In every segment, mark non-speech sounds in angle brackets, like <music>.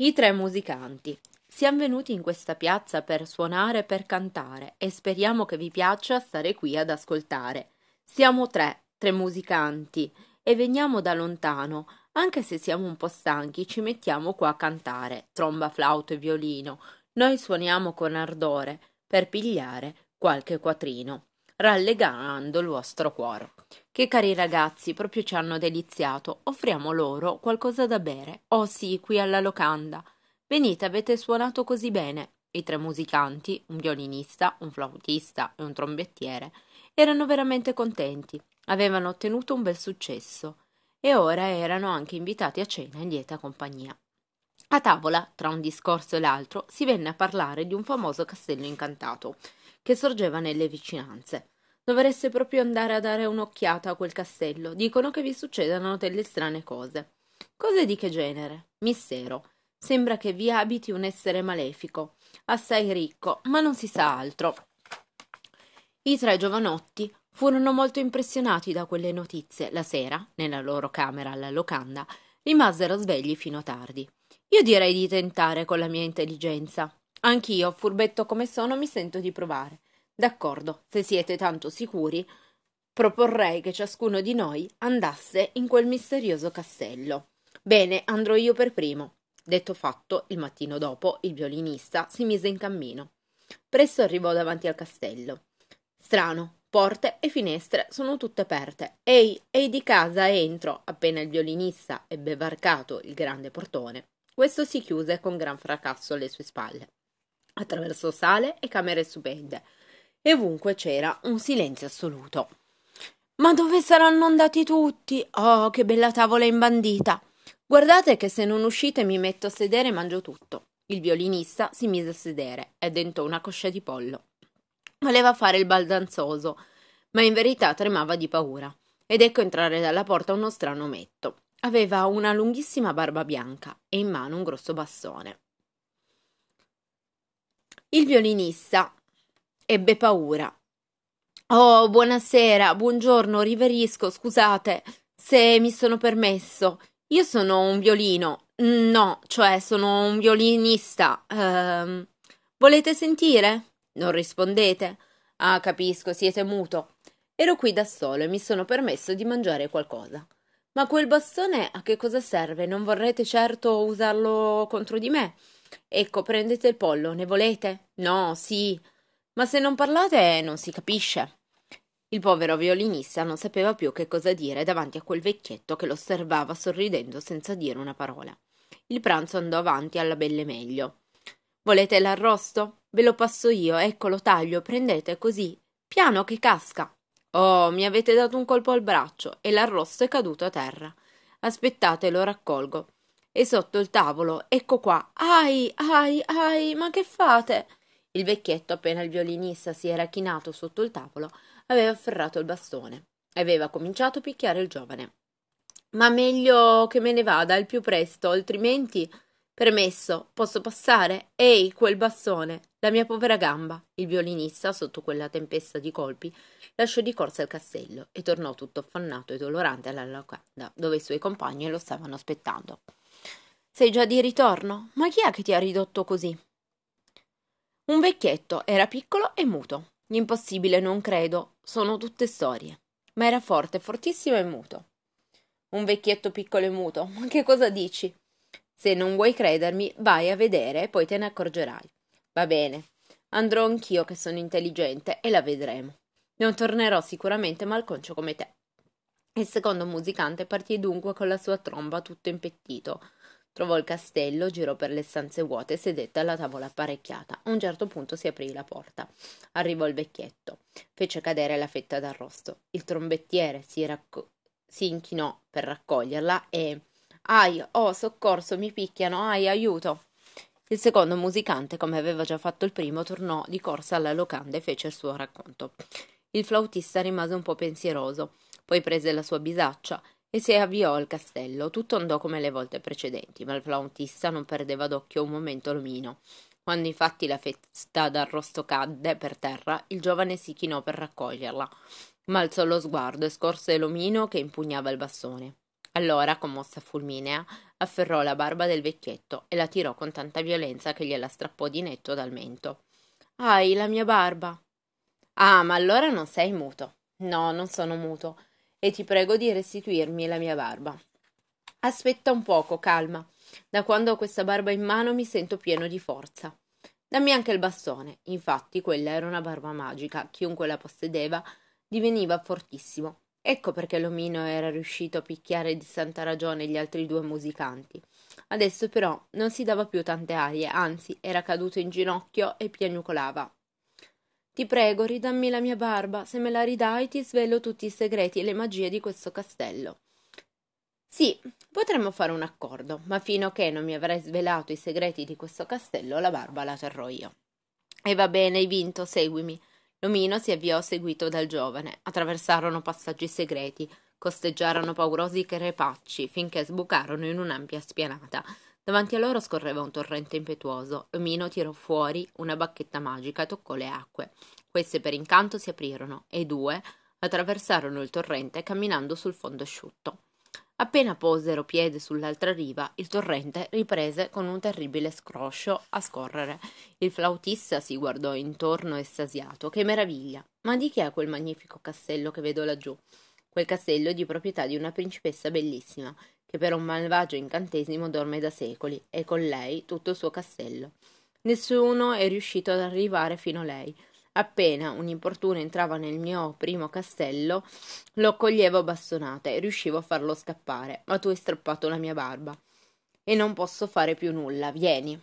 I tre musicanti. Siamo venuti in questa piazza per suonare e per cantare e speriamo che vi piaccia stare qui ad ascoltare. Siamo tre, tre musicanti, e veniamo da lontano. Anche se siamo un po' stanchi, ci mettiamo qua a cantare, tromba, flauto e violino. Noi suoniamo con ardore per pigliare qualche quattrino, rallegrando il vostro cuore. Che cari ragazzi, proprio ci hanno deliziato. Offriamo loro qualcosa da bere. Oh sì, qui alla locanda. Venite, avete suonato così bene. I tre musicanti, un violinista, un flautista e un trombettiere, erano veramente contenti. Avevano ottenuto un bel successo e ora erano anche invitati a cena in lieta compagnia. A tavola, tra un discorso e l'altro, si venne a parlare di un famoso castello incantato che sorgeva nelle vicinanze. Dovreste proprio andare a dare un'occhiata a quel castello. Dicono che vi succedano delle strane cose. Cose di che genere? Mistero. Sembra che vi abiti un essere malefico, assai ricco, ma non si sa altro. I tre giovanotti furono molto impressionati da quelle notizie. La sera, nella loro camera alla locanda, rimasero svegli fino a tardi. Io direi di tentare con la mia intelligenza. Anch'io, furbetto come sono, mi sento di provare. D'accordo, se siete tanto sicuri, proporrei che ciascuno di noi andasse in quel misterioso castello. Bene, andrò io per primo. Detto fatto, il mattino dopo, il violinista si mise in cammino. Presto arrivò davanti al castello. Strano, porte e finestre sono tutte aperte. Ehi, ehi di casa, entro. Appena il violinista ebbe varcato il grande portone, questo si chiuse con gran fracasso alle sue spalle. Attraversò sale e camere stupende e ovunque c'era un silenzio assoluto. Ma dove saranno andati tutti? Oh, che bella tavola imbandita! Guardate che se non uscite mi metto a sedere e mangio tutto. Il violinista si mise a sedere e dentò una coscia di pollo. Voleva fare il baldanzoso, ma in verità tremava di paura. Ed ecco entrare dalla porta uno strano ometto. Aveva una lunghissima barba bianca e in mano un grosso bastone. Il violinista ebbe paura. Oh, buonasera, buongiorno, riverisco, scusate se mi sono permesso. Io sono un violino. No, cioè sono un violinista. Ehm, volete sentire? Non rispondete? Ah, capisco, siete muto. Ero qui da solo e mi sono permesso di mangiare qualcosa. Ma quel bastone a che cosa serve? Non vorrete certo usarlo contro di me? Ecco, prendete il pollo, ne volete? No, sì. Ma se non parlate non si capisce. Il povero violinista non sapeva più che cosa dire davanti a quel vecchietto che lo osservava sorridendo senza dire una parola. Il pranzo andò avanti alla belle meglio. Volete l'arrosto? Ve lo passo io, ecco lo taglio, prendete così, piano che casca. Oh, mi avete dato un colpo al braccio e l'arrosto è caduto a terra. Aspettate, lo raccolgo. E sotto il tavolo, ecco qua. Ai, ai, ai, ma che fate? Il vecchietto, appena il violinista si era chinato sotto il tavolo, aveva afferrato il bastone e aveva cominciato a picchiare il giovane. Ma meglio che me ne vada al più presto, altrimenti. Permesso, posso passare? Ehi, quel bastone, la mia povera gamba. Il violinista, sotto quella tempesta di colpi, lasciò di corsa il castello e tornò tutto affannato e dolorante alla locanda, dove i suoi compagni lo stavano aspettando. Sei già di ritorno? Ma chi è che ti ha ridotto così? Un vecchietto era piccolo e muto. Impossibile, non credo. Sono tutte storie. Ma era forte, fortissimo e muto. Un vecchietto piccolo e muto. Ma <laughs> che cosa dici? Se non vuoi credermi, vai a vedere e poi te ne accorgerai. Va bene. Andrò anch'io che sono intelligente e la vedremo. Non tornerò sicuramente malconcio come te. Il secondo musicante partì dunque con la sua tromba tutto impettito Trovò il castello, girò per le stanze vuote e sedette alla tavola apparecchiata. A un certo punto si aprì la porta. Arrivò il vecchietto. Fece cadere la fetta d'arrosto. Il trombettiere si, racco- si inchinò per raccoglierla e. Ai, oh, soccorso, mi picchiano, ai, aiuto. Il secondo musicante, come aveva già fatto il primo, tornò di corsa alla locanda e fece il suo racconto. Il flautista rimase un po' pensieroso, poi prese la sua bisaccia e si avviò al castello. Tutto andò come le volte precedenti, ma il flautista non perdeva d'occhio un momento l'omino. Quando infatti la festa d'arrosto cadde per terra, il giovane si chinò per raccoglierla, ma alzò lo sguardo e scorse l'omino che impugnava il bastone. Allora, commossa fulminea, afferrò la barba del vecchietto e la tirò con tanta violenza che gliela strappò di netto dal mento. Ai, la mia barba. Ah, ma allora non sei muto. No, non sono muto. E ti prego di restituirmi la mia barba. Aspetta un poco, calma. Da quando ho questa barba in mano mi sento pieno di forza. Dammi anche il bastone. Infatti, quella era una barba magica. Chiunque la possedeva diveniva fortissimo. Ecco perché l'omino era riuscito a picchiare di santa ragione gli altri due musicanti. Adesso però non si dava più tante arie, anzi era caduto in ginocchio e piagnucolava. Ti prego, ridammi la mia barba. Se me la ridai ti svelo tutti i segreti e le magie di questo castello. Sì, potremmo fare un accordo, ma fino a che non mi avrai svelato i segreti di questo castello, la barba la terrò io. E va bene, hai vinto, seguimi. L'omino si avviò seguito dal giovane. Attraversarono passaggi segreti, costeggiarono paurosi crepacci, finché sbucarono in un'ampia spianata. Davanti a loro scorreva un torrente impetuoso. L'omino tirò fuori una bacchetta magica e toccò le acque. Queste per incanto si aprirono e i due attraversarono il torrente camminando sul fondo asciutto. Appena posero piede sull'altra riva, il torrente riprese con un terribile scroscio a scorrere. Il flautista si guardò intorno estasiato. Che meraviglia! Ma di chi è quel magnifico castello che vedo laggiù? Quel castello è di proprietà di una principessa bellissima, che per un malvagio incantesimo dorme da secoli, e con lei tutto il suo castello. Nessuno è riuscito ad arrivare fino a lei. Appena un importuno entrava nel mio primo castello, lo coglievo a bastonate e riuscivo a farlo scappare, ma tu hai strappato la mia barba. E non posso fare più nulla, vieni.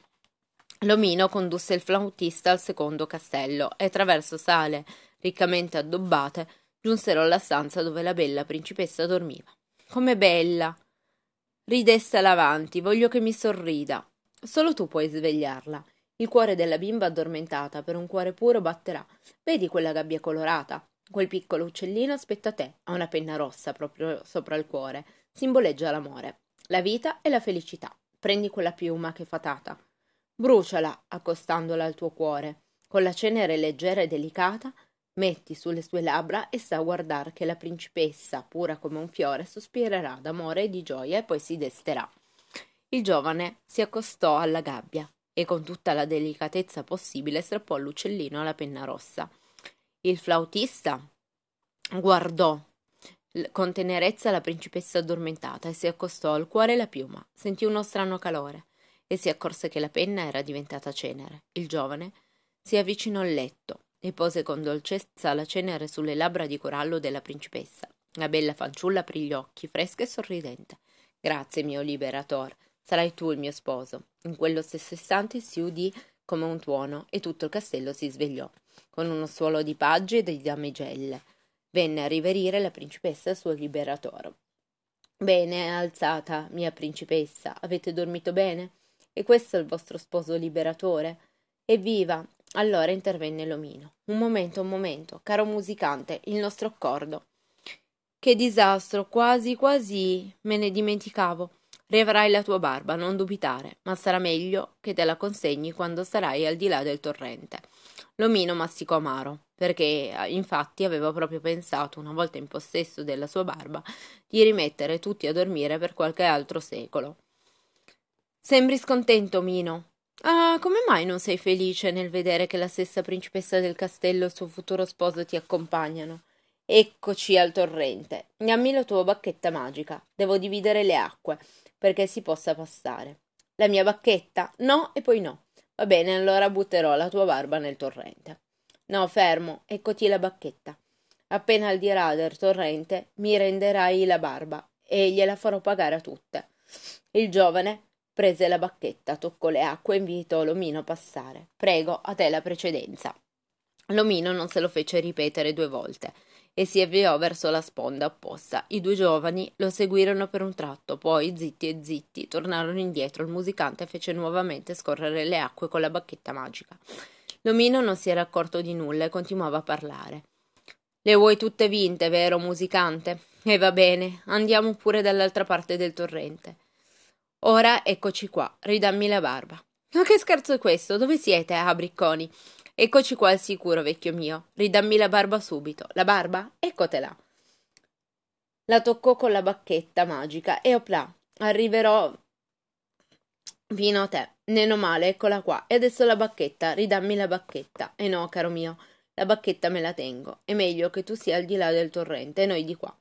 L'omino condusse il flautista al secondo castello e attraverso sale riccamente addobbate giunsero alla stanza dove la bella principessa dormiva. Come bella! Ridessala avanti, voglio che mi sorrida. Solo tu puoi svegliarla. Il cuore della bimba addormentata per un cuore puro batterà. Vedi quella gabbia colorata? Quel piccolo uccellino aspetta te, ha una penna rossa proprio sopra il cuore. Simboleggia l'amore, la vita e la felicità. Prendi quella piuma che fatata. Bruciala, accostandola al tuo cuore. Con la cenere leggera e delicata, metti sulle sue labbra e sta a guardare che la principessa, pura come un fiore, sospirerà d'amore e di gioia e poi si desterà. Il giovane si accostò alla gabbia, e con tutta la delicatezza possibile strappò all'uccellino la penna rossa. Il flautista guardò con tenerezza la principessa addormentata e si accostò al cuore la piuma. Sentì uno strano calore e si accorse che la penna era diventata cenere. Il giovane si avvicinò al letto e pose con dolcezza la cenere sulle labbra di corallo della principessa. La bella fanciulla aprì gli occhi, fresca e sorridente. Grazie, mio liberator. Sarai tu il mio sposo. In quello stesso istante si udì come un tuono e tutto il castello si svegliò, con uno suolo di pagge e di damigelle. Venne a riverire la principessa il suo liberatore. Bene, alzata, mia principessa, avete dormito bene? E questo è il vostro sposo liberatore? Evviva! Allora intervenne l'omino. Un momento, un momento, caro musicante, il nostro accordo. Che disastro, quasi, quasi me ne dimenticavo. Riavrai la tua barba, non dubitare, ma sarà meglio che te la consegni quando sarai al di là del torrente. L'omino masticò amaro, perché infatti aveva proprio pensato, una volta in possesso della sua barba, di rimettere tutti a dormire per qualche altro secolo. Sembri scontento, Mino. Ah, come mai non sei felice nel vedere che la stessa principessa del castello e il suo futuro sposo ti accompagnano? Eccoci al torrente. Dammi la tua bacchetta magica. Devo dividere le acque perché si possa passare. La mia bacchetta? No e poi no. Va bene, allora butterò la tua barba nel torrente. No, fermo, eccoti la bacchetta. Appena al di là del torrente mi renderai la barba e gliela farò pagare a tutte. Il giovane prese la bacchetta, toccò le acque e invitò l'omino a passare. Prego, a te la precedenza. L'omino non se lo fece ripetere due volte e si avviò verso la sponda opposta. I due giovani lo seguirono per un tratto, poi, zitti e zitti, tornarono indietro. Il musicante fece nuovamente scorrere le acque con la bacchetta magica. L'omino non si era accorto di nulla e continuava a parlare. Le vuoi tutte vinte, vero musicante? E va bene, andiamo pure dall'altra parte del torrente. Ora eccoci qua, ridammi la barba. Ma che scherzo è questo? Dove siete, ah, bricconi? Eccoci qua al sicuro, vecchio mio. Ridammi la barba subito. La barba? Eccotela. La toccò con la bacchetta magica e oplà, arriverò fino a te. Meno male, eccola qua. E adesso la bacchetta, ridammi la bacchetta. E no, caro mio, la bacchetta me la tengo. È meglio che tu sia al di là del torrente e noi di qua.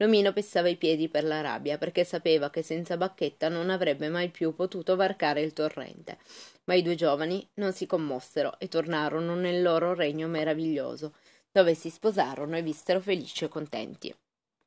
L'omino pestava i piedi per la rabbia, perché sapeva che senza bacchetta non avrebbe mai più potuto varcare il torrente. Ma i due giovani non si commossero e tornarono nel loro regno meraviglioso, dove si sposarono e vissero felici e contenti.